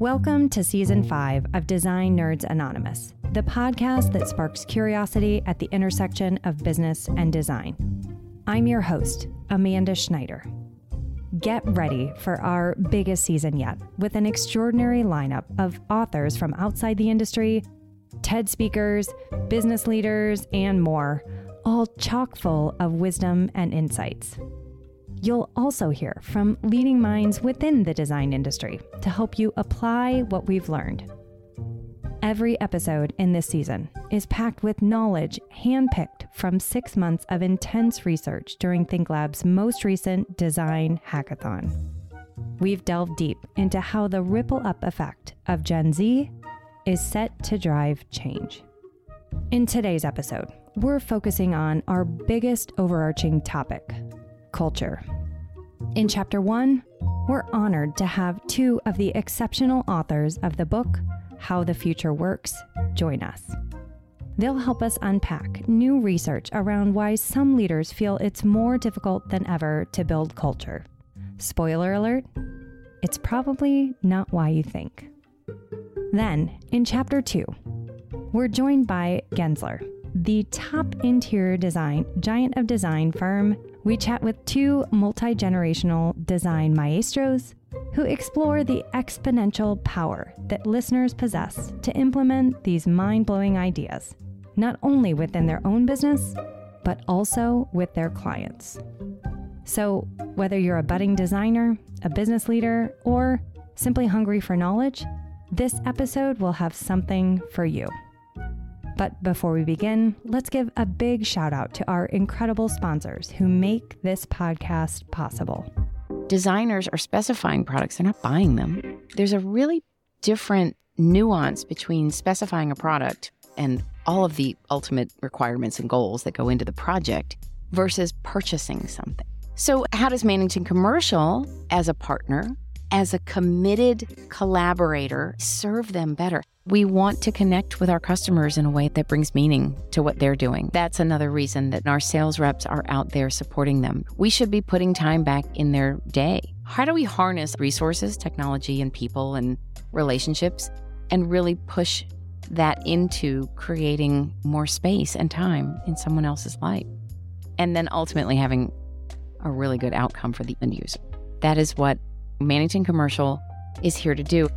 Welcome to season five of Design Nerds Anonymous, the podcast that sparks curiosity at the intersection of business and design. I'm your host, Amanda Schneider. Get ready for our biggest season yet with an extraordinary lineup of authors from outside the industry, TED speakers, business leaders, and more, all chock full of wisdom and insights. You'll also hear from leading minds within the design industry to help you apply what we've learned. Every episode in this season is packed with knowledge handpicked from six months of intense research during ThinkLab's most recent design hackathon. We've delved deep into how the ripple up effect of Gen Z is set to drive change. In today's episode, we're focusing on our biggest overarching topic culture. In chapter one, we're honored to have two of the exceptional authors of the book, How the Future Works, join us. They'll help us unpack new research around why some leaders feel it's more difficult than ever to build culture. Spoiler alert, it's probably not why you think. Then, in chapter two, we're joined by Gensler, the top interior design giant of design firm we chat with two multi generational design maestros who explore the exponential power that listeners possess to implement these mind blowing ideas, not only within their own business, but also with their clients. So, whether you're a budding designer, a business leader, or simply hungry for knowledge, this episode will have something for you. But before we begin, let's give a big shout out to our incredible sponsors who make this podcast possible. Designers are specifying products, they're not buying them. There's a really different nuance between specifying a product and all of the ultimate requirements and goals that go into the project versus purchasing something. So, how does Mannington Commercial, as a partner, as a committed collaborator, serve them better? We want to connect with our customers in a way that brings meaning to what they're doing. That's another reason that our sales reps are out there supporting them. We should be putting time back in their day. How do we harness resources, technology, and people and relationships and really push that into creating more space and time in someone else's life? And then ultimately having a really good outcome for the end user. That is what Mannington Commercial is here to do.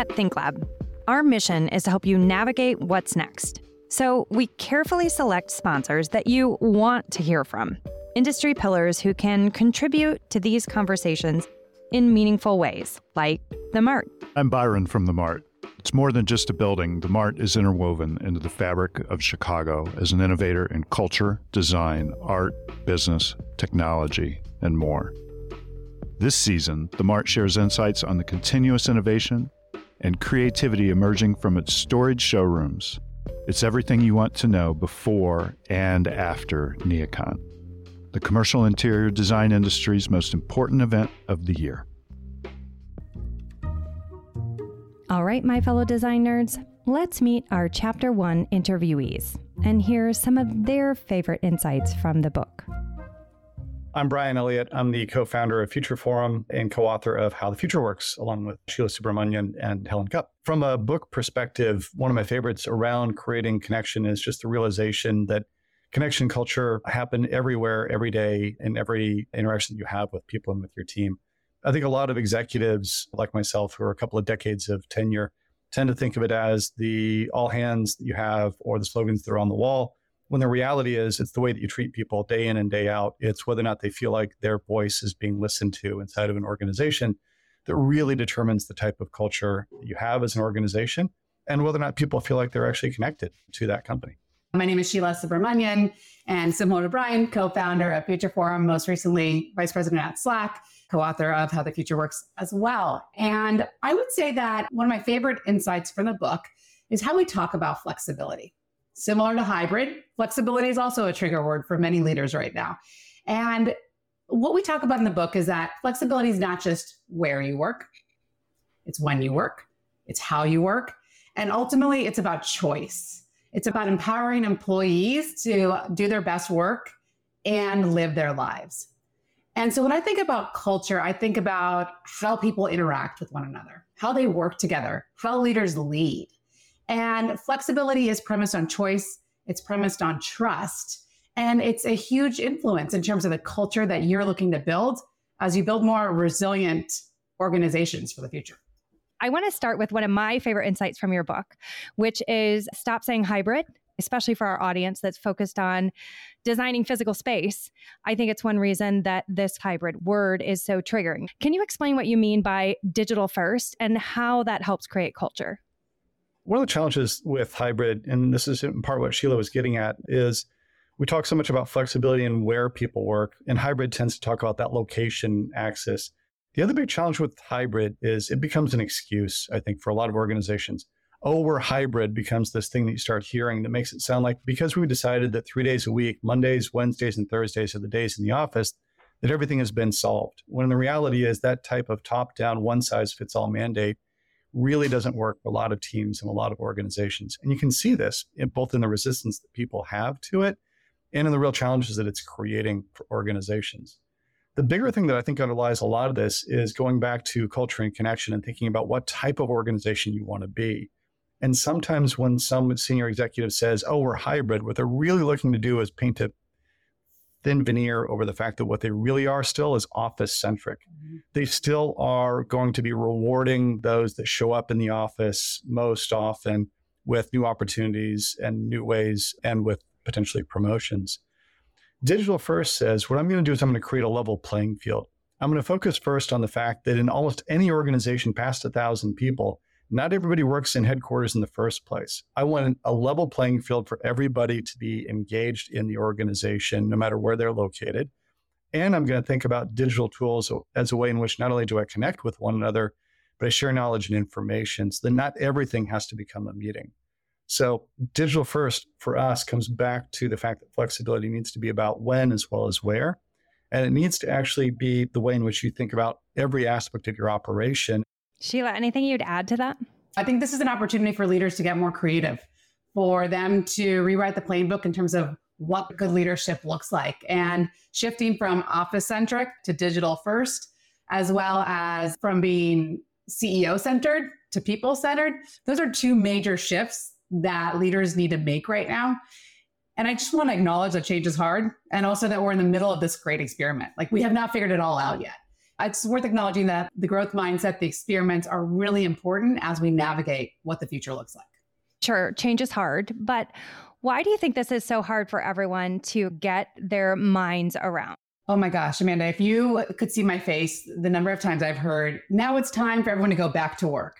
At ThinkLab, our mission is to help you navigate what's next. So we carefully select sponsors that you want to hear from, industry pillars who can contribute to these conversations in meaningful ways, like the Mart. I'm Byron from the Mart. It's more than just a building. The Mart is interwoven into the fabric of Chicago as an innovator in culture, design, art, business, technology, and more. This season, the Mart shares insights on the continuous innovation and creativity emerging from its storage showrooms. It's everything you want to know before and after NeoCon, the commercial interior design industry's most important event of the year. All right, my fellow design nerds, let's meet our Chapter 1 interviewees and hear some of their favorite insights from the book. I'm Brian Elliott. I'm the co founder of Future Forum and co author of How the Future Works, along with Sheela Subramanian and Helen Kupp. From a book perspective, one of my favorites around creating connection is just the realization that connection culture happen everywhere, every day, in every interaction you have with people and with your team. I think a lot of executives like myself, who are a couple of decades of tenure, tend to think of it as the all hands that you have or the slogans that are on the wall when the reality is it's the way that you treat people day in and day out. It's whether or not they feel like their voice is being listened to inside of an organization that really determines the type of culture you have as an organization and whether or not people feel like they're actually connected to that company. My name is Sheela Subramanian, and similar to Brian, co founder of Future Forum, most recently vice president at Slack, co author of How the Future Works as well. And I would say that one of my favorite insights from the book is how we talk about flexibility. Similar to hybrid, flexibility is also a trigger word for many leaders right now. And what we talk about in the book is that flexibility is not just where you work, it's when you work, it's how you work. And ultimately, it's about choice. It's about empowering employees to do their best work and live their lives. And so when I think about culture, I think about how people interact with one another, how they work together, how leaders lead. And flexibility is premised on choice, it's premised on trust. And it's a huge influence in terms of the culture that you're looking to build as you build more resilient organizations for the future. I want to start with one of my favorite insights from your book, which is stop saying hybrid, especially for our audience that's focused on designing physical space. I think it's one reason that this hybrid word is so triggering. Can you explain what you mean by digital first and how that helps create culture? One of the challenges with hybrid, and this is in part what Sheela was getting at, is we talk so much about flexibility and where people work, and hybrid tends to talk about that location axis. The other big challenge with hybrid is it becomes an excuse, I think, for a lot of organizations. Oh, we're hybrid becomes this thing that you start hearing that makes it sound like because we decided that three days a week, Mondays, Wednesdays, and Thursdays are the days in the office, that everything has been solved. When the reality is that type of top down, one size fits all mandate really doesn't work for a lot of teams and a lot of organizations. And you can see this in both in the resistance that people have to it and in the real challenges that it's creating for organizations. The bigger thing that I think underlies a lot of this is going back to culture and connection and thinking about what type of organization you want to be. And sometimes when some senior executive says, oh, we're hybrid, what they're really looking to do is paint a thin veneer over the fact that what they really are still is office centric. Mm-hmm. They still are going to be rewarding those that show up in the office most often with new opportunities and new ways and with potentially promotions. Digital First says what I'm going to do is I'm going to create a level playing field. I'm going to focus first on the fact that in almost any organization past a thousand people, not everybody works in headquarters in the first place. I want a level playing field for everybody to be engaged in the organization, no matter where they're located. And I'm going to think about digital tools as a way in which not only do I connect with one another, but I share knowledge and information so that not everything has to become a meeting. So, digital first for us comes back to the fact that flexibility needs to be about when as well as where. And it needs to actually be the way in which you think about every aspect of your operation Sheela, anything you'd add to that? I think this is an opportunity for leaders to get more creative, for them to rewrite the playbook in terms of what good leadership looks like and shifting from office centric to digital first, as well as from being CEO centered to people centered. Those are two major shifts that leaders need to make right now. And I just want to acknowledge that change is hard and also that we're in the middle of this great experiment. Like we have not figured it all out yet it's worth acknowledging that the growth mindset, the experiments are really important as we navigate what the future looks like. Sure, change is hard, but why do you think this is so hard for everyone to get their minds around? Oh my gosh, Amanda, if you could see my face, the number of times I've heard, now it's time for everyone to go back to work.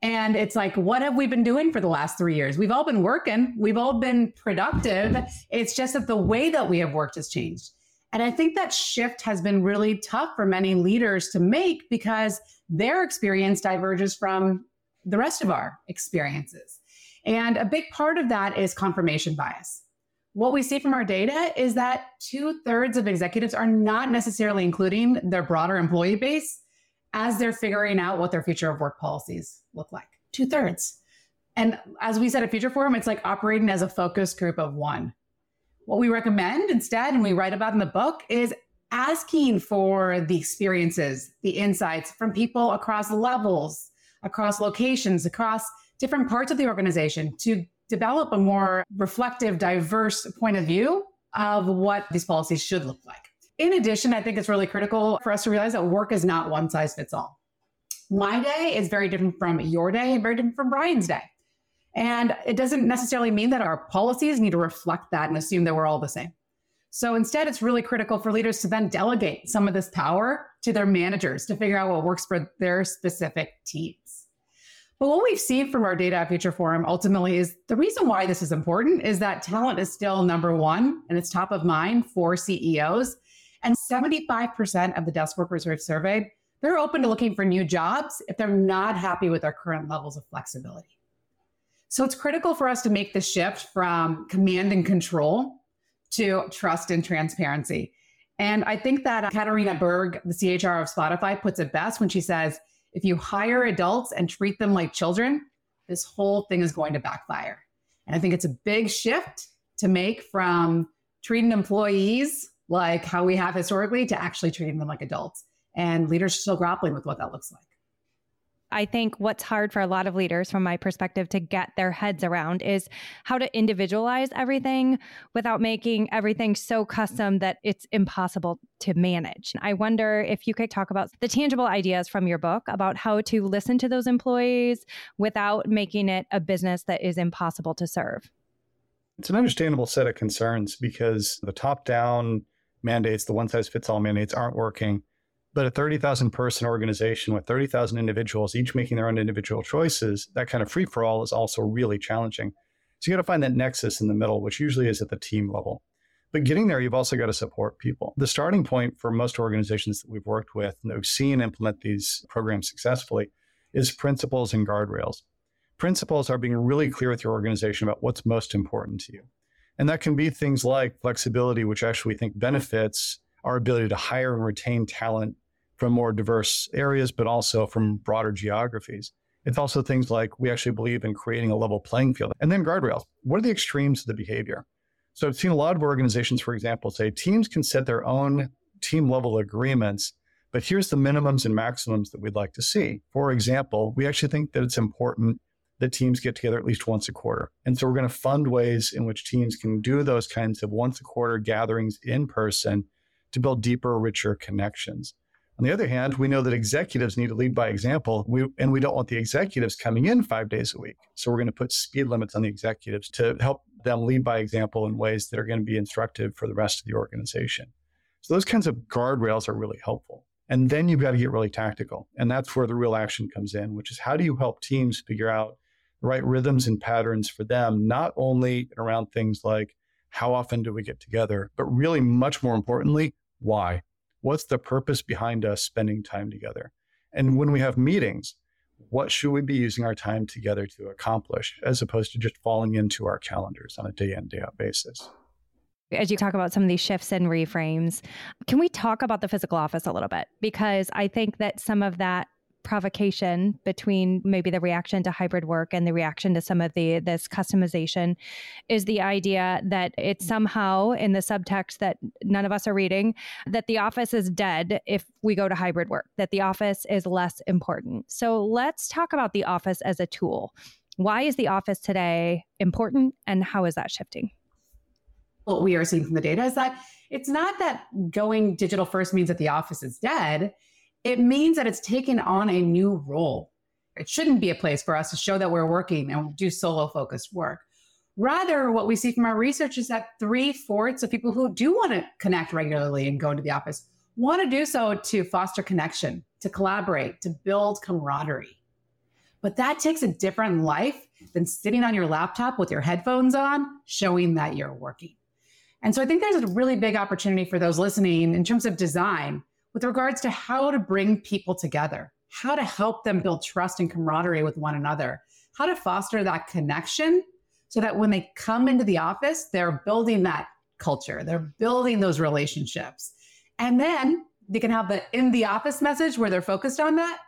And it's like, what have we been doing for the last three years? We've all been working, we've all been productive. It's just that the way that we have worked has changed. And I think that shift has been really tough for many leaders to make because their experience diverges from the rest of our experiences. And a big part of that is confirmation bias. What we see from our data is that two thirds of executives are not necessarily including their broader employee base as they're figuring out what their future of work policies look like. Two thirds. And as we said at Future Forum, it's like operating as a focus group of one. What we recommend instead, and we write about in the book, is asking for the experiences, the insights from people across levels, across locations, across different parts of the organization to develop a more reflective, diverse point of view of what these policies should look like. In addition, I think it's really critical for us to realize that work is not one size fits all. My day is very different from your day and very different from Brian's day. And it doesn't necessarily mean that our policies need to reflect that and assume that we're all the same. So instead, it's really critical for leaders to then delegate some of this power to their managers to figure out what works for their specific teams. But what we've seen from our data at Future Forum ultimately is the reason why this is important is that talent is still number one and it's top of mind for CEOs. And 75% of the desk workers we've surveyed, they're open to looking for new jobs if they're not happy with their current levels of flexibility. So it's critical for us to make the shift from command and control to trust and transparency. And I think that uh, Katarina Berg, the CHR of Spotify, puts it best when she says, if you hire adults and treat them like children, this whole thing is going to backfire. And I think it's a big shift to make from treating employees like how we have historically to actually treating them like adults. And leaders are still grappling with what that looks like. I think what's hard for a lot of leaders, from my perspective, to get their heads around is how to individualize everything without making everything so custom that it's impossible to manage. I wonder if you could talk about the tangible ideas from your book about how to listen to those employees without making it a business that is impossible to serve. It's an understandable set of concerns because the top down mandates, the one size fits all mandates, aren't working but a 30,000 person organization with 30,000 individuals, each making their own individual choices, that kind of free for all is also really challenging. So you got to find that nexus in the middle, which usually is at the team level. But getting there, you've also got to support people. The starting point for most organizations that we've worked with and that we've seen implement these programs successfully is principles and guardrails. Principles are being really clear with your organization about what's most important to you. And that can be things like flexibility, which actually we think benefits our ability to hire and retain talent from more diverse areas, but also from broader geographies. It's also things like we actually believe in creating a level playing field. And then guardrails. What are the extremes of the behavior? So I've seen a lot of organizations, for example, say teams can set their own team level agreements, but here's the minimums and maximums that we'd like to see. For example, we actually think that it's important that teams get together at least once a quarter. And so we're going to fund ways in which teams can do those kinds of once a quarter gatherings in person to build deeper, richer connections. On the other hand, we know that executives need to lead by example, we, and we don't want the executives coming in five days a week. So we're going to put speed limits on the executives to help them lead by example in ways that are going to be instructive for the rest of the organization. So those kinds of guardrails are really helpful. And then you've got to get really tactical. And that's where the real action comes in, which is how do you help teams figure out the right rhythms and patterns for them, not only around things like how often do we get together, but really much more importantly, why? What's the purpose behind us spending time together? And when we have meetings, what should we be using our time together to accomplish as opposed to just falling into our calendars on a day in, day out basis? As you talk about some of these shifts and reframes, can we talk about the physical office a little bit? Because I think that some of that provocation between maybe the reaction to hybrid work and the reaction to some of the this customization is the idea that it's somehow in the subtext that none of us are reading that the office is dead if we go to hybrid work that the office is less important. So let's talk about the office as a tool. Why is the office today important and how is that shifting? What we are seeing from the data is that it's not that going digital first means that the office is dead it means that it's taken on a new role. It shouldn't be a place for us to show that we're working and do solo focused work. Rather, what we see from our research is that three fourths of people who do want to connect regularly and go into the office want to do so to foster connection, to collaborate, to build camaraderie. But that takes a different life than sitting on your laptop with your headphones on, showing that you're working. And so I think there's a really big opportunity for those listening in terms of design with regards to how to bring people together, how to help them build trust and camaraderie with one another, how to foster that connection so that when they come into the office, they're building that culture, they're building those relationships. And then they can have the in the office message where they're focused on that.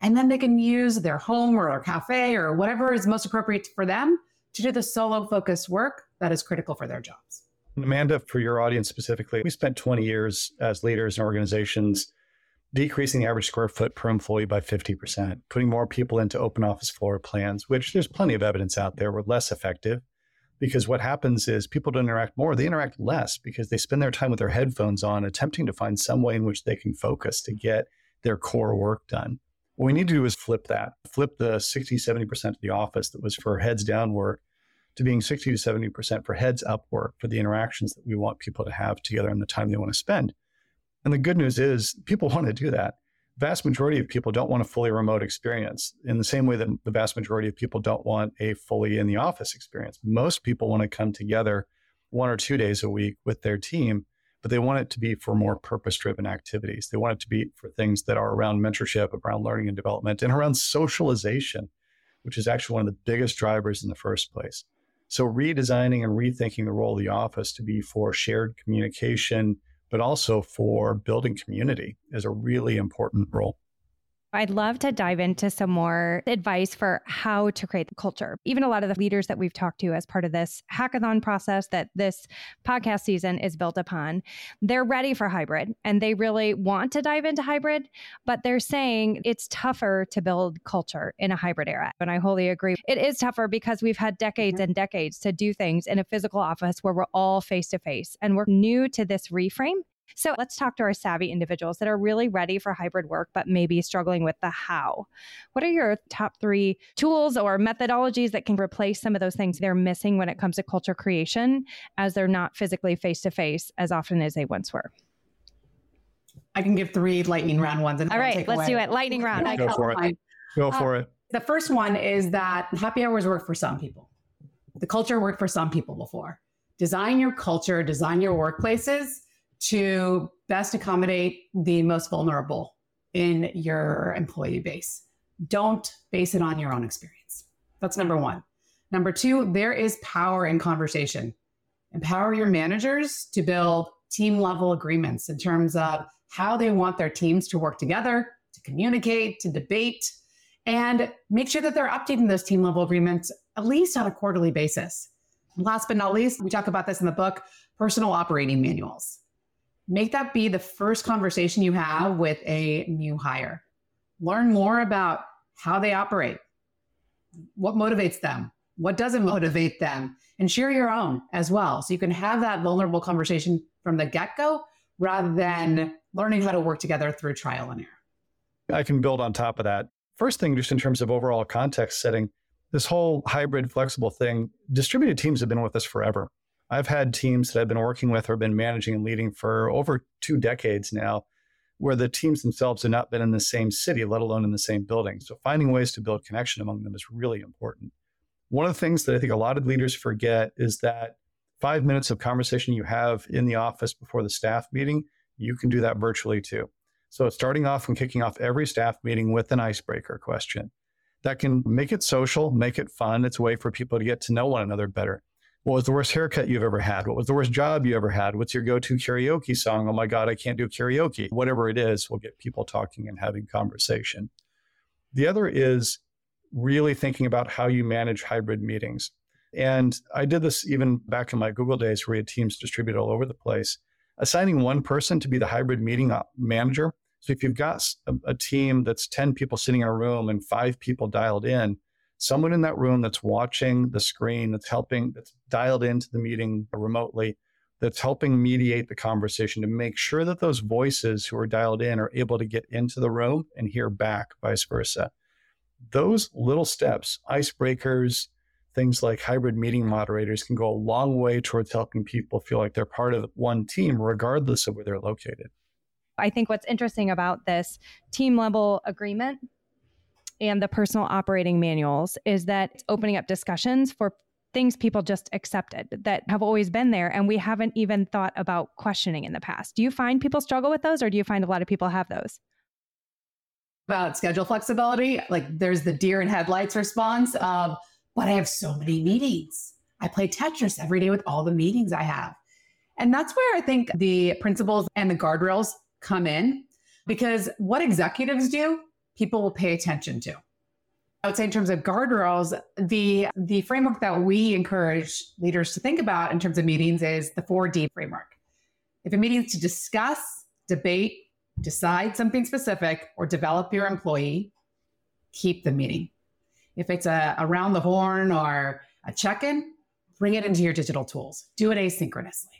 And then they can use their home or their cafe or whatever is most appropriate for them to do the solo focused work that is critical for their jobs. Amanda, for your audience specifically, we spent 20 years as leaders in organizations decreasing the average square foot per employee by 50%, putting more people into open office floor plans, which there's plenty of evidence out there were less effective because what happens is people don't interact more, they interact less because they spend their time with their headphones on attempting to find some way in which they can focus to get their core work done. What we need to do is flip that, flip the 60, 70% of the office that was for heads down work to being 60 to 70% for heads up work for the interactions that we want people to have together and the time they want to spend. And the good news is people want to do that. Vast majority of people don't want a fully remote experience in the same way that the vast majority of people don't want a fully in the office experience. Most people want to come together one or two days a week with their team, but they want it to be for more purpose driven activities. They want it to be for things that are around mentorship, around learning and development, and around socialization, which is actually one of the biggest drivers in the first place. So redesigning and rethinking the role of the office to be for shared communication, but also for building community is a really important role. I'd love to dive into some more advice for how to create the culture. Even a lot of the leaders that we've talked to as part of this hackathon process that this podcast season is built upon, they're ready for hybrid and they really want to dive into hybrid, but they're saying it's tougher to build culture in a hybrid era. And I wholly agree. It is tougher because we've had decades mm-hmm. and decades to do things in a physical office where we're all face to face and we're new to this reframe. So let's talk to our savvy individuals that are really ready for hybrid work, but maybe struggling with the how. What are your top three tools or methodologies that can replace some of those things they're missing when it comes to culture creation as they're not physically face to face as often as they once were? I can give three lightning round ones. And All right, let's away. do it. Lightning round. Go for it. Go for uh, it. The first one is that happy hours work for some people. The culture worked for some people before. Design your culture, design your workplaces to best accommodate the most vulnerable in your employee base. Don't base it on your own experience. That's number one. Number two, there is power in conversation. Empower your managers to build team level agreements in terms of how they want their teams to work together, to communicate, to debate, and make sure that they're updating those team level agreements at least on a quarterly basis. Last but not least, we talk about this in the book personal operating manuals make that be the first conversation you have with a new hire. Learn more about how they operate, what motivates them, what doesn't motivate them, and share your own as well. So you can have that vulnerable conversation from the get go rather than learning how to work together through trial and error. I can build on top of that. First thing, just in terms of overall context setting, this whole hybrid flexible thing, distributed teams have been with us forever. I've had teams that I've been working with or been managing and leading for over two decades now, where the teams themselves have not been in the same city, let alone in the same building. So finding ways to build connection among them is really important. One of the things that I think a lot of leaders forget is that five minutes of conversation you have in the office before the staff meeting, you can do that virtually too. So starting off and kicking off every staff meeting with an icebreaker question that can make it social, make it fun. It's a way for people to get to know one another better. What was the worst haircut you've ever had? What was the worst job you ever had? What's your go to karaoke song? Oh my God, I can't do karaoke. Whatever it is, we'll get people talking and having conversation. The other is really thinking about how you manage hybrid meetings. And I did this even back in my Google days where we had teams distributed all over the place. Assigning one person to be the hybrid meeting manager. So if you've got a, a team that's 10 people sitting in a room and five people dialed in, someone in that room that's watching the screen, that's helping, that's dialed into the meeting remotely, that's helping mediate the conversation to make sure that those voices who are dialed in are able to get into the room and hear back, vice versa. Those little steps, icebreakers, things like hybrid meeting moderators can go a long way towards helping people feel like they're part of one team, regardless of where they're located. I think what's interesting about this team level agreement and the personal operating manuals is that opening up discussions for things people just accepted that have always been there and we haven't even thought about questioning in the past. Do you find people struggle with those or do you find a lot of people have those? About schedule flexibility, like there's the deer in headlights response of, but I have so many meetings. I play Tetris every day with all the meetings I have. And that's where I think the principles and the guardrails come in because what executives do people will pay attention to. I would say in terms of guardrails, the the framework that we encourage leaders to think about in terms of meetings is the 4D framework. If a meeting is to discuss, debate, decide something specific, or develop your employee, keep the meeting. If it's a around the horn or a check-in, bring it into your digital tools. Do it asynchronously.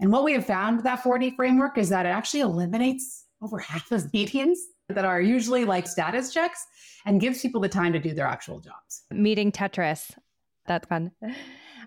And what we have found with that 4D framework is that it actually eliminates over half of meetings that are usually like status checks and gives people the time to do their actual jobs. Meeting Tetris. That's fun.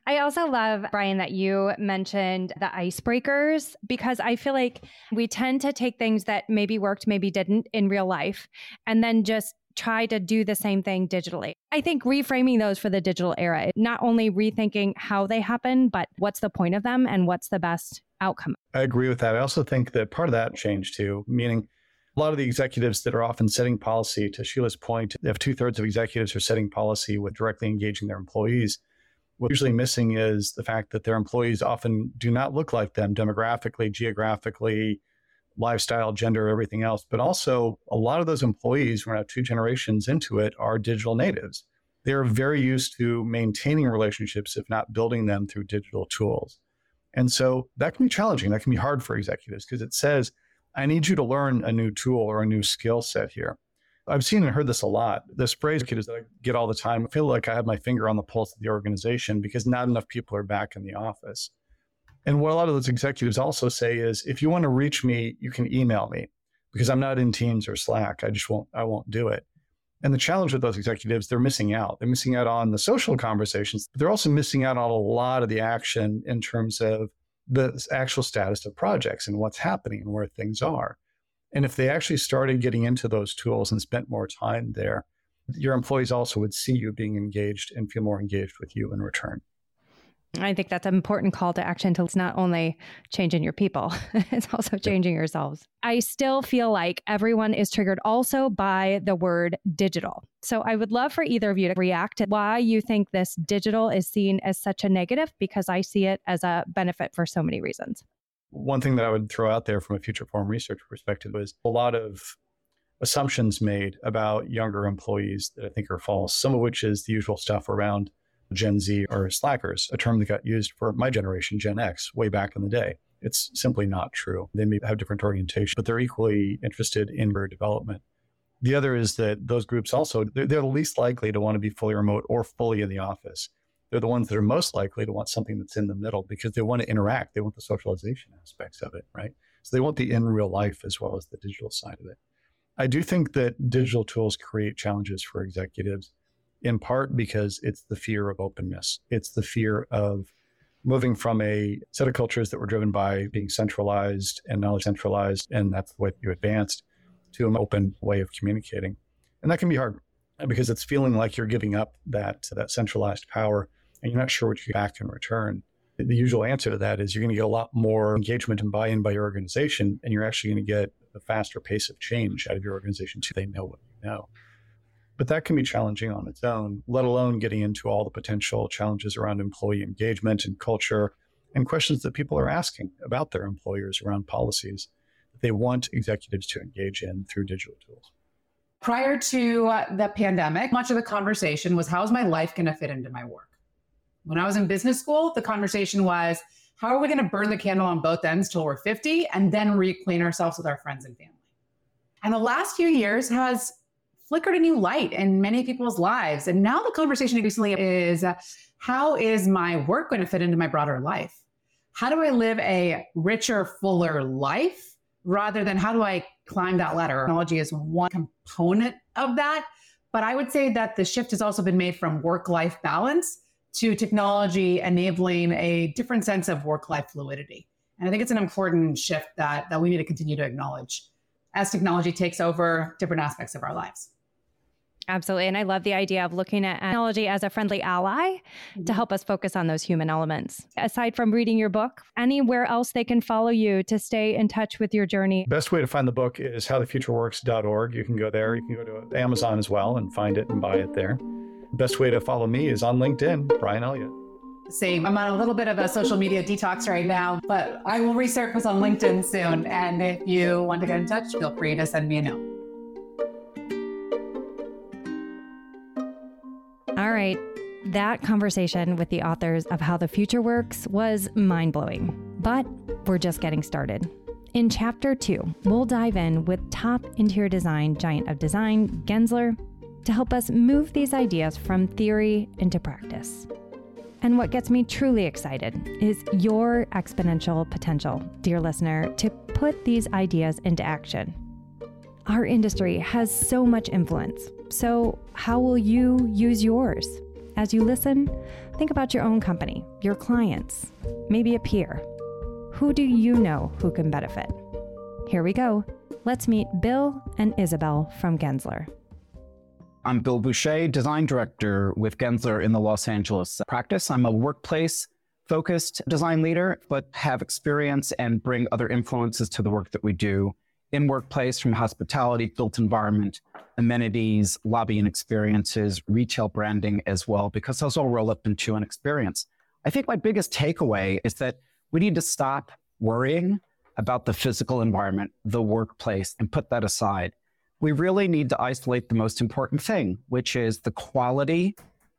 I also love, Brian, that you mentioned the icebreakers because I feel like we tend to take things that maybe worked, maybe didn't in real life, and then just try to do the same thing digitally. I think reframing those for the digital era, not only rethinking how they happen, but what's the point of them and what's the best outcome. I agree with that. I also think that part of that change too, meaning a lot of the executives that are often setting policy, to Sheela's point, if two thirds of executives are setting policy with directly engaging their employees, what's usually missing is the fact that their employees often do not look like them demographically, geographically, lifestyle, gender, everything else. But also, a lot of those employees, we're now two generations into it, are digital natives. They're very used to maintaining relationships, if not building them through digital tools. And so that can be challenging. That can be hard for executives because it says, I need you to learn a new tool or a new skill set here. I've seen and heard this a lot. This phrase that I get all the time. I feel like I have my finger on the pulse of the organization because not enough people are back in the office. And what a lot of those executives also say is if you want to reach me, you can email me because I'm not in Teams or Slack. I just won't I won't do it. And the challenge with those executives, they're missing out. They're missing out on the social conversations. But they're also missing out on a lot of the action in terms of the actual status of projects and what's happening and where things are. And if they actually started getting into those tools and spent more time there, your employees also would see you being engaged and feel more engaged with you in return. I think that's an important call to action to it's not only changing your people, it's also changing yourselves. I still feel like everyone is triggered also by the word digital. So I would love for either of you to react to why you think this digital is seen as such a negative, because I see it as a benefit for so many reasons. One thing that I would throw out there from a Future Forum research perspective was a lot of assumptions made about younger employees that I think are false, some of which is the usual stuff around Gen Z or slackers, a term that got used for my generation, Gen X, way back in the day. It's simply not true. They may have different orientation, but they're equally interested in their development. The other is that those groups also, they're, they're the least likely to want to be fully remote or fully in the office. They're the ones that are most likely to want something that's in the middle because they want to interact. They want the socialization aspects of it, right? So they want the in real life as well as the digital side of it. I do think that digital tools create challenges for executives in part because it's the fear of openness. It's the fear of moving from a set of cultures that were driven by being centralized and knowledge centralized, and that's the way you advanced, to an open way of communicating. And that can be hard because it's feeling like you're giving up that, that centralized power and you're not sure what you get back in return. The usual answer to that is you're going to get a lot more engagement and buy in by your organization, and you're actually going to get a faster pace of change out of your organization too. They know what you know. But that can be challenging on its own, let alone getting into all the potential challenges around employee engagement and culture and questions that people are asking about their employers around policies that they want executives to engage in through digital tools. Prior to uh, the pandemic, much of the conversation was how's my life going to fit into my work? When I was in business school, the conversation was how are we going to burn the candle on both ends till we're 50 and then reclaim ourselves with our friends and family? And the last few years has flickered a new light in many people's lives. And now the conversation recently is uh, how is my work going to fit into my broader life? How do I live a richer, fuller life rather than how do I climb that ladder? Technology is one component of that. But I would say that the shift has also been made from work life balance to technology enabling a different sense of work life fluidity. And I think it's an important shift that, that we need to continue to acknowledge as technology takes over different aspects of our lives. Absolutely. And I love the idea of looking at technology as a friendly ally mm-hmm. to help us focus on those human elements. Aside from reading your book, anywhere else they can follow you to stay in touch with your journey? Best way to find the book is howthefutureworks.org. You can go there. You can go to Amazon as well and find it and buy it there. Best way to follow me is on LinkedIn, Brian Elliott. Same. I'm on a little bit of a social media detox right now, but I will resurface on LinkedIn soon. And if you want to get in touch, feel free to send me a note. All right. That conversation with the authors of How the Future Works was mind blowing, but we're just getting started. In chapter two, we'll dive in with top interior design giant of design, Gensler, to help us move these ideas from theory into practice. And what gets me truly excited is your exponential potential, dear listener, to put these ideas into action. Our industry has so much influence. So, how will you use yours? As you listen, think about your own company, your clients, maybe a peer. Who do you know who can benefit? Here we go. Let's meet Bill and Isabel from Gensler. I'm Bill Bouchey, design director with Gensler in the Los Angeles practice. I'm a workplace focused design leader, but have experience and bring other influences to the work that we do in workplace from hospitality, built environment, amenities, lobbying experiences, retail branding as well, because those all roll up into an experience. I think my biggest takeaway is that we need to stop worrying about the physical environment, the workplace, and put that aside. We really need to isolate the most important thing, which is the quality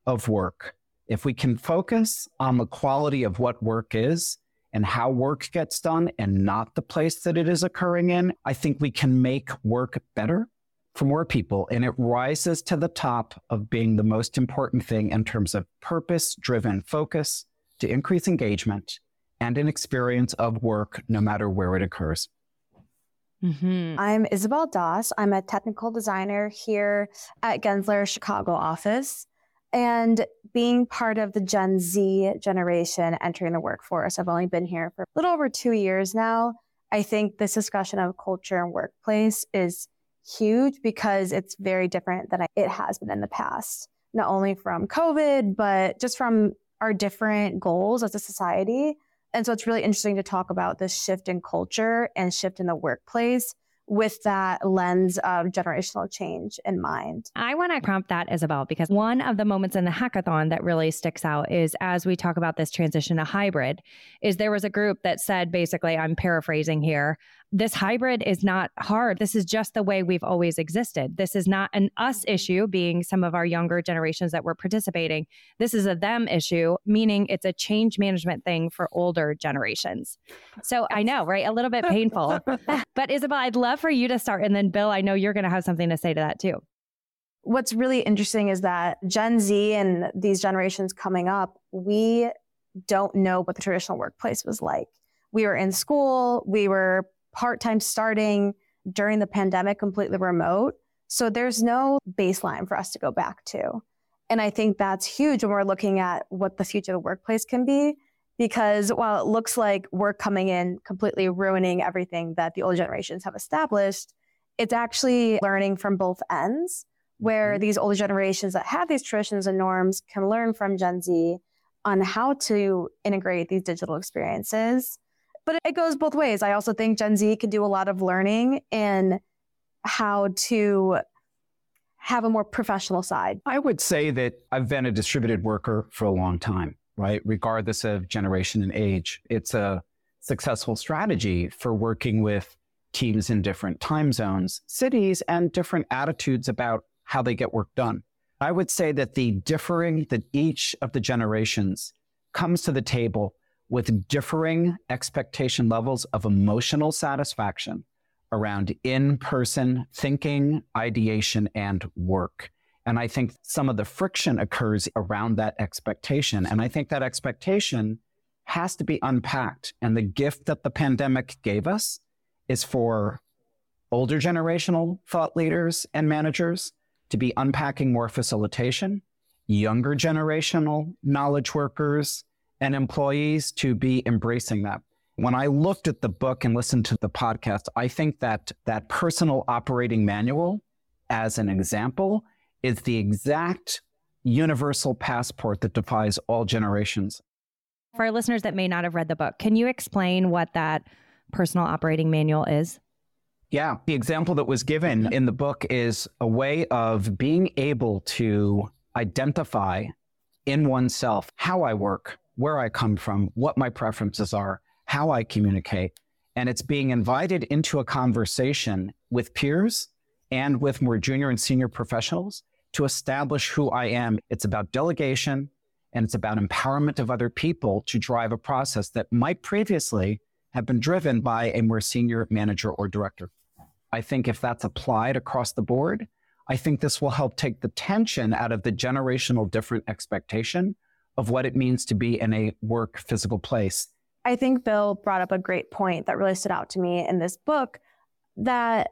of work. If we can focus on the quality of what work is and how work gets done and not the place that it is occurring in, I think we can make work better for more people. And it rises to the top of being the most important thing in terms of purpose driven focus to increase engagement and an experience of work, no matter where it occurs. Mm-hmm. I'm Isabel Das. I'm a technical designer here at Gensler Chicago office. And being part of the Gen Z generation entering the workforce, I've only been here for a little over two years now. I think this discussion of culture and workplace is huge because it's very different than it has been in the past, not only from COVID, but just from our different goals as a society. And so it's really interesting to talk about this shift in culture and shift in the workplace with that lens of generational change in mind. I want to prompt that, Isabel, because one of the moments in the hackathon that really sticks out is as we talk about this transition to hybrid, is there was a group that said basically, I'm paraphrasing here, this hybrid is not hard. This is just the way we've always existed. This is not an us mm-hmm. issue, being some of our younger generations that were participating. This is a them issue, meaning it's a change management thing for older generations. So I know, right? A little bit painful. but Isabel, I'd love for you to start. And then Bill, I know you're going to have something to say to that too. What's really interesting is that Gen Z and these generations coming up, we don't know what the traditional workplace was like. We were in school, we were part time starting during the pandemic, completely remote. So there's no baseline for us to go back to. And I think that's huge when we're looking at what the future of the workplace can be. Because while it looks like we're coming in completely ruining everything that the older generations have established, it's actually learning from both ends, where mm-hmm. these older generations that have these traditions and norms can learn from Gen Z on how to integrate these digital experiences but it goes both ways. I also think Gen Z can do a lot of learning in how to have a more professional side. I would say that I've been a distributed worker for a long time, right? Regardless of generation and age. It's a successful strategy for working with teams in different time zones, cities, and different attitudes about how they get work done. I would say that the differing that each of the generations comes to the table with differing expectation levels of emotional satisfaction around in person thinking, ideation, and work. And I think some of the friction occurs around that expectation. And I think that expectation has to be unpacked. And the gift that the pandemic gave us is for older generational thought leaders and managers to be unpacking more facilitation, younger generational knowledge workers and employees to be embracing that. When I looked at the book and listened to the podcast, I think that that personal operating manual, as an example, is the exact universal passport that defies all generations. For our listeners that may not have read the book, can you explain what that personal operating manual is? Yeah, the example that was given in the book is a way of being able to identify in oneself how I work, where I come from, what my preferences are, how I communicate. And it's being invited into a conversation with peers and with more junior and senior professionals to establish who I am. It's about delegation and it's about empowerment of other people to drive a process that might previously have been driven by a more senior manager or director. I think if that's applied across the board, I think this will help take the tension out of the generational different expectation of what it means to be in a work physical place. I think Bill brought up a great point that really stood out to me in this book that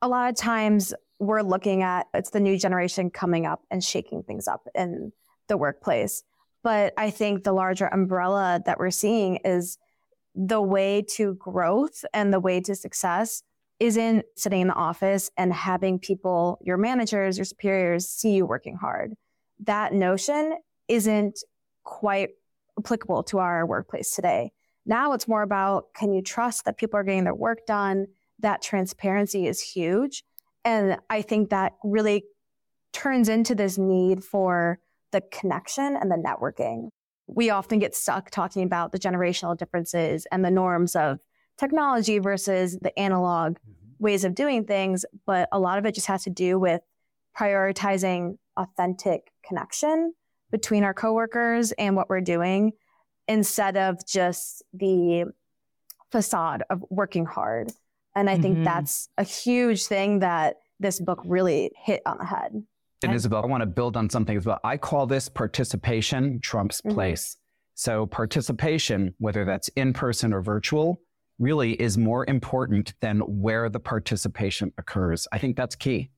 a lot of times we're looking at it's the new generation coming up and shaking things up in the workplace. But I think the larger umbrella that we're seeing is the way to growth and the way to success isn't sitting in the office and having people, your managers, your superiors, see you working hard that notion isn't quite applicable to our workplace today. Now it's more about can you trust that people are getting their work done? That transparency is huge. And I think that really turns into this need for the connection and the networking. we often get stuck talking about the generational differences and the norms of technology versus the analog mm-hmm. ways of doing things. But a lot of it just has to do with prioritizing authentic connection between our coworkers and what we're doing instead of just the facade of working hard. And I mm-hmm. think that's a huge thing that this book really hit on the head. And Isabel, I want to build on something as well. I call this participation trumps mm-hmm. place. So participation, whether that's in person or virtual, really is more important than where the participation occurs. I think that's key.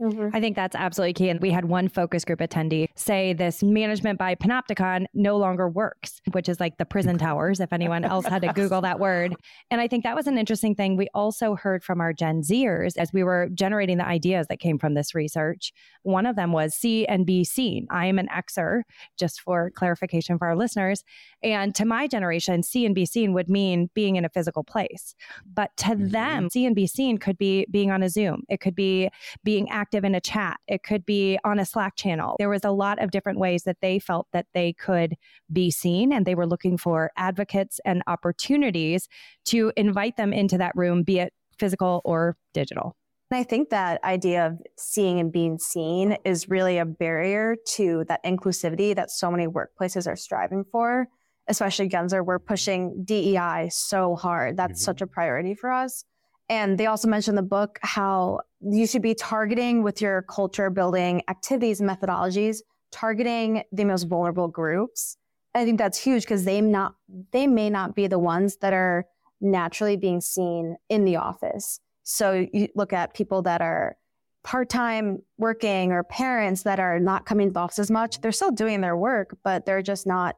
Mm-hmm. I think that's absolutely key. And we had one focus group attendee say this management by Panopticon no longer works, which is like the prison towers, if anyone else had to Google that word. And I think that was an interesting thing. We also heard from our Gen Zers as we were generating the ideas that came from this research. One of them was see and be seen. I am an Xer, just for clarification for our listeners. And to my generation, see and be seen would mean being in a physical place. But to mm-hmm. them, see and be seen could be being on a Zoom, it could be being active active in a chat, it could be on a Slack channel. There was a lot of different ways that they felt that they could be seen, and they were looking for advocates and opportunities to invite them into that room, be it physical or digital. I think that idea of seeing and being seen is really a barrier to that inclusivity that so many workplaces are striving for. Especially Gensler, we're pushing DEI so hard. That's mm-hmm. such a priority for us. And they also mentioned the book how you should be targeting with your culture building activities methodologies, targeting the most vulnerable groups. I think that's huge because they not they may not be the ones that are naturally being seen in the office. So you look at people that are part-time working or parents that are not coming to the office as much. They're still doing their work, but they're just not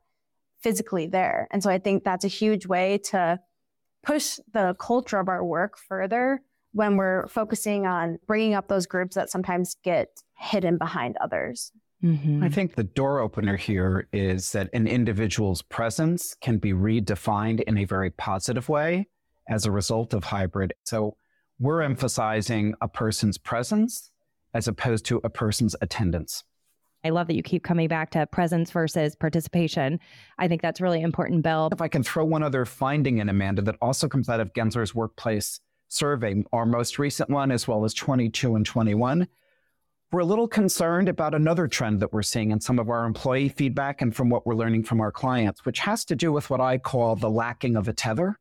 physically there. And so I think that's a huge way to push the culture of our work further when we're focusing on bringing up those groups that sometimes get hidden behind others. Mm-hmm. I think the door opener here is that an individual's presence can be redefined in a very positive way as a result of hybrid. So we're emphasizing a person's presence as opposed to a person's attendance. I love that you keep coming back to presence versus participation. I think that's really important, Bill. If I can throw one other finding in, Amanda, that also comes out of Gensler's workplace survey, our most recent one, as well as 22 and 21. We're a little concerned about another trend that we're seeing in some of our employee feedback and from what we're learning from our clients, which has to do with what I call the lacking of a tether.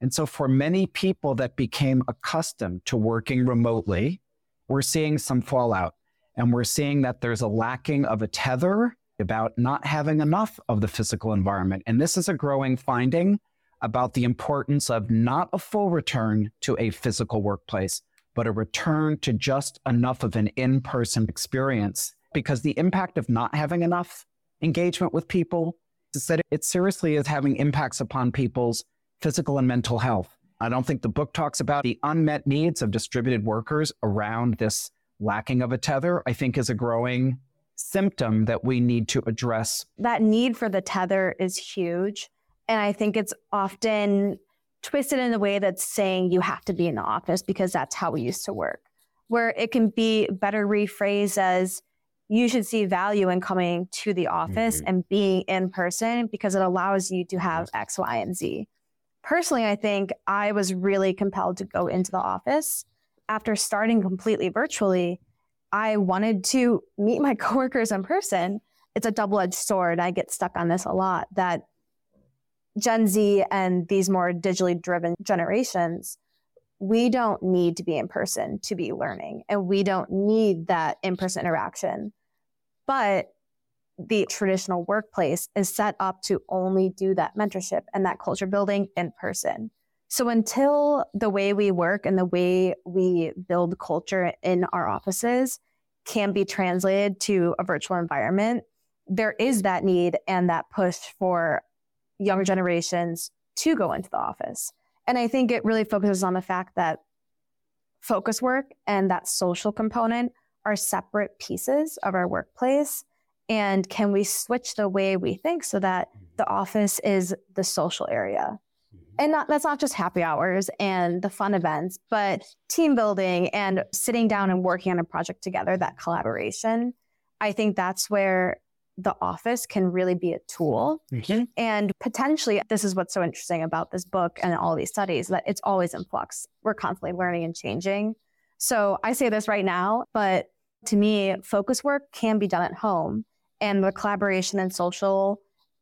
And so, for many people that became accustomed to working remotely, we're seeing some fallout. And we're seeing that there's a lacking of a tether about not having enough of the physical environment. And this is a growing finding about the importance of not a full return to a physical workplace, but a return to just enough of an in person experience. Because the impact of not having enough engagement with people is that it seriously is having impacts upon people's physical and mental health. I don't think the book talks about the unmet needs of distributed workers around this lacking of a tether, I think is a growing symptom that we need to address. That need for the tether is huge. And I think it's often twisted in a way that's saying you have to be in the office because that's how we used to work, where it can be better rephrased as you should see value in coming to the office mm-hmm. and being in person because it allows you to have X, Y, and Z. Personally, I think I was really compelled to go into the office after starting completely virtually, I wanted to meet my coworkers in person. It's a double edged sword. I get stuck on this a lot that Gen Z and these more digitally driven generations, we don't need to be in person to be learning, and we don't need that in person interaction. But the traditional workplace is set up to only do that mentorship and that culture building in person. So until the way we work and the way we build culture in our offices can be translated to a virtual environment, there is that need and that push for younger generations to go into the office. And I think it really focuses on the fact that focus work and that social component are separate pieces of our workplace. And can we switch the way we think so that mm-hmm. the office is the social area? And not, that's not just happy hours and the fun events, but team building and sitting down and working on a project together, that collaboration. I think that's where the office can really be a tool. Mm-hmm. And potentially, this is what's so interesting about this book and all these studies that it's always in flux. We're constantly learning and changing. So I say this right now, but to me, focus work can be done at home. And the collaboration and social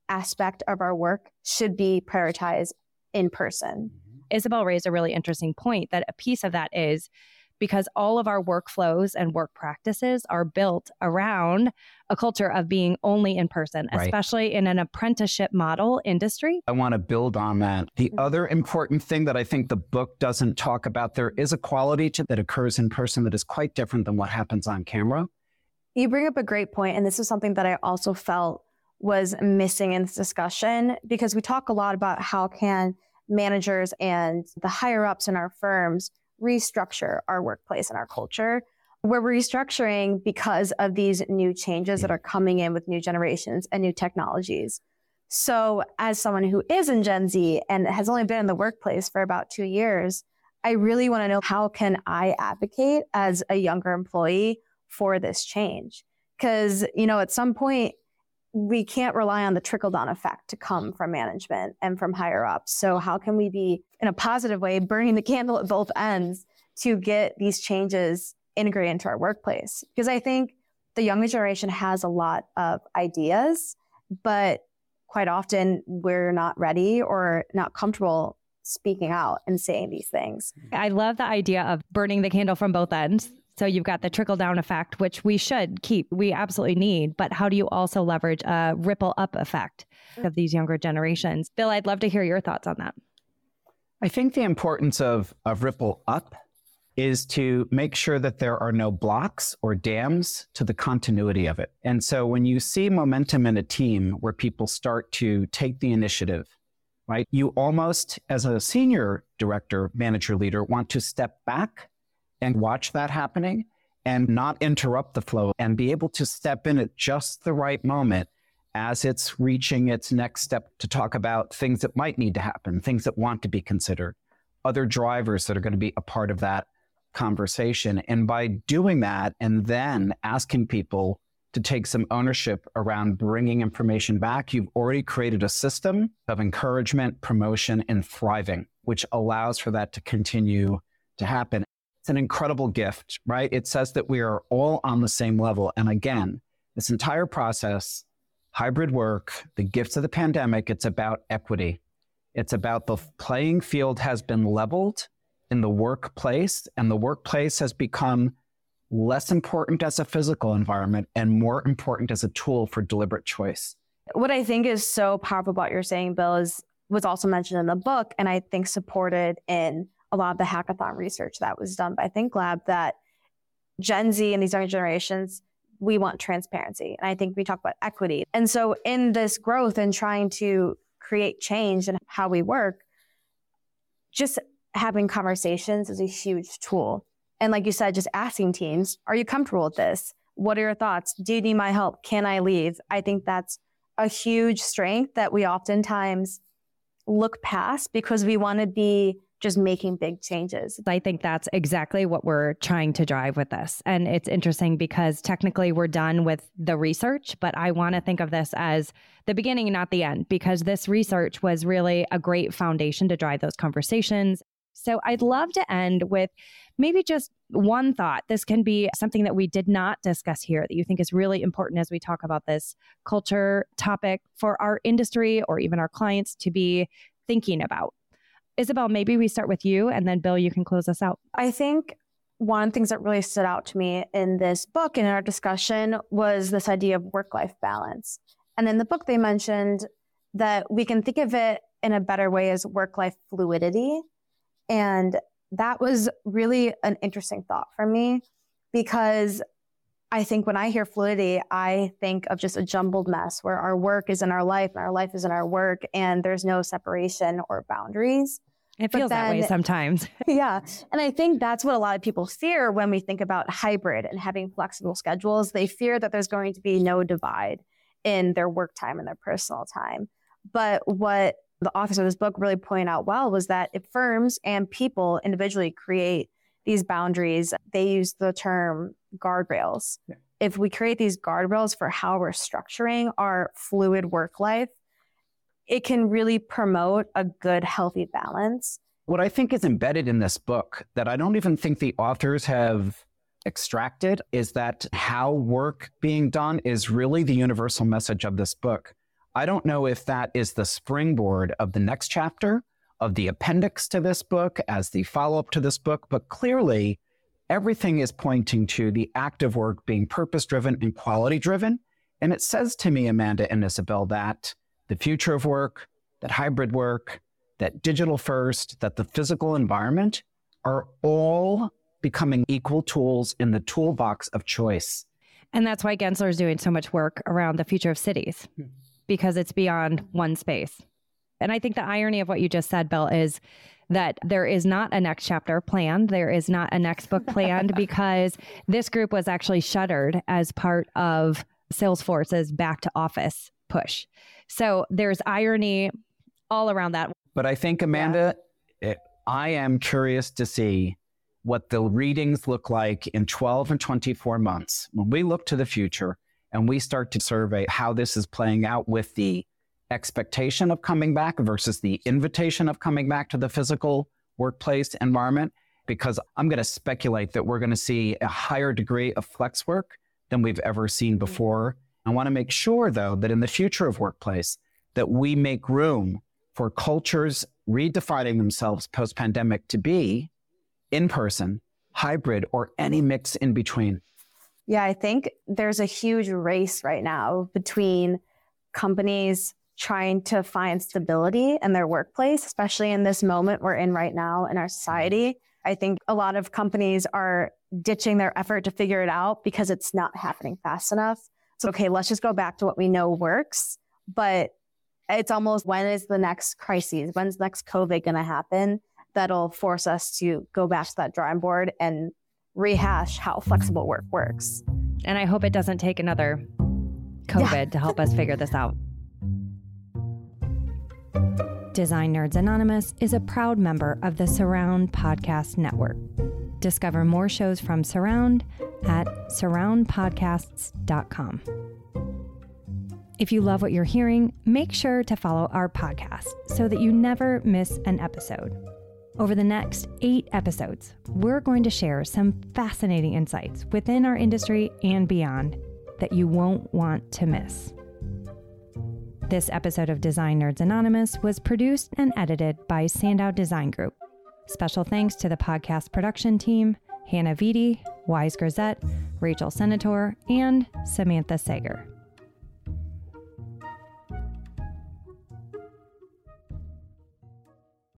aspect of our work should be prioritized in person. Isabel raised a really interesting point that a piece of that is because all of our workflows and work practices are built around a culture of being only in person, Right. especially in an apprenticeship model industry. I want to build on that. The Mhm. other important thing that I think the book doesn't talk about, there is a quality to that occurs in person that is quite different than what happens on camera. You bring up a great point, and this is something that I also felt was missing in this discussion because we talk a lot about how can managers and the higher ups in our firms restructure our workplace and our culture. We're restructuring because of these new changes that are coming in with new generations and new technologies. So, as someone who is in Gen Z and has only been in the workplace for about two years, I really want to know how can I advocate as a younger employee for this change? Because, you know, at some point, we can't rely on the trickle down effect to come from management and from higher ups. So, how can we be, in a positive way, burning the candle at both ends to get these changes integrated into our workplace? Because I think the younger generation has a lot of ideas, but quite often we're not ready or not comfortable speaking out and saying these things. I love the idea of burning the candle from both ends. So you've got the trickle down effect, which we should keep, we absolutely need. But how do you also leverage a ripple up effect of these younger generations? Bill, I'd love to hear your thoughts on that. I think the importance of, of Ripple Up is to make sure that there are no blocks or dams to the continuity of it. And so when you see momentum in a team where people start to take the initiative, right, you almost, as a senior director, manager, leader, want to step back and watch that happening and not interrupt the flow and be able to step in at just the right moment as it's reaching its next step to talk about things that might need to happen, things that want to be considered, other drivers that are going to be a part of that conversation. And by doing that and then asking people to take some ownership around bringing information back, you've already created a system of encouragement, promotion, and thriving, which allows for that to continue to happen. It's an incredible gift, right? It says that we are all on the same level. And again, this entire process, hybrid work, the gifts of the pandemic, it's about equity. It's about the playing field has been leveled in the workplace, and the workplace has become less important as a physical environment and more important as a tool for deliberate choice. What I think is so powerful about your saying, Bill, is was also mentioned in the book, and I think supported in a lot of the hackathon research that was done by ThinkLab that Gen Z and these younger generations, we want transparency. And I think we talk about equity. And so in this growth and trying to create change and how we work, just having conversations is a huge tool. And like you said, just asking teams, are you comfortable with this? What are your thoughts? Do you need my help? Can I leave? I think that's a huge strength that we oftentimes look past because we want to be just making big changes. I think that's exactly what we're trying to drive with this. And it's interesting because technically we're done with the research, but I want to think of this as the beginning, not the end, because this research was really a great foundation to drive those conversations. So I'd love to end with maybe just one thought. This can be something that we did not discuss here that you think is really important as we talk about this culture topic for our industry or even our clients to be thinking about. Isabel, maybe we start with you and then Bill, you can close us out. I think one of the things that really stood out to me in this book and in our discussion was this idea of work life balance. And in the book, they mentioned that we can think of it in a better way as work life fluidity. And that was really an interesting thought for me because I think when I hear fluidity, I think of just a jumbled mess where our work is in our life and our life is in our work, and there's no separation or boundaries. It feels that way sometimes. yeah. And I think that's what a lot of people fear when we think about hybrid and having flexible schedules. They fear that there's going to be no divide in their work time and their personal time. But what the authors of this book really point out well was that if firms and people individually create these boundaries, they use the term guardrails. Yeah. if we create these guardrails for how we're structuring our fluid work life, it can really promote a good, healthy balance. What I think is embedded in this book that I don't even think the authors have extracted is that how work being done is really the universal message of this book. I don't know if that is the springboard of the next chapter, of the appendix to this book, as the follow up to this book, but clearly everything is pointing to the act of work being purpose driven and quality driven. And it says to me, Amanda and Isabel, that the future of work, that hybrid work, that digital first, that the physical environment are all becoming equal tools in the toolbox of choice. And that's why Gensler is doing so much work around the future of cities hmm. because it's beyond one space. And I think the irony of what you just said, Bill, is that there is not a next chapter planned. There is not a next book planned because this group was actually shuttered as part of Salesforce's back to office push. So there's irony all around that. But I think, Amanda, yeah. it, I am curious to see what the readings look like in 12 and 24 months. When we look to the future and we start to survey how this is playing out with the expectation of coming back versus the invitation of coming back to the physical workplace environment, because I'm going to speculate that we're going to see a higher degree of flex work than we've ever seen mm-hmm. before. I want to make sure, though, that in the future of workplace, that we make room for cultures redefining themselves post pandemic to be in person, hybrid, or any mix in between? Yeah, I think there's a huge race right now between companies trying to find stability in their workplace, especially in this moment we're in right now in our mm-hmm. society. I think a lot of companies are ditching their effort to figure it out because it's not happening fast enough. So, okay, let's just go back to what we know works. But it's almost when is the next crisis? When's the next COVID going to happen? That'll force us to go back to that drawing board and rehash how flexible work works. And I hope it doesn't take another COVID yeah. to help us figure this out. Design Nerds Anonymous is a proud member of the Surround Podcast Network. Discover more shows from Surround at surroundpodcasts.com. If you love what you're hearing, make sure to follow our podcast so that you never miss an episode. Over the next eight episodes, we're going to share some fascinating insights within our industry and beyond that you won't want to miss. This episode of Design Nerds Anonymous was produced and edited by Sandow Design Group. Special thanks to the podcast production team, Hannah Vitti, Wise Grisette, Rachel Senator, and Samantha Sager.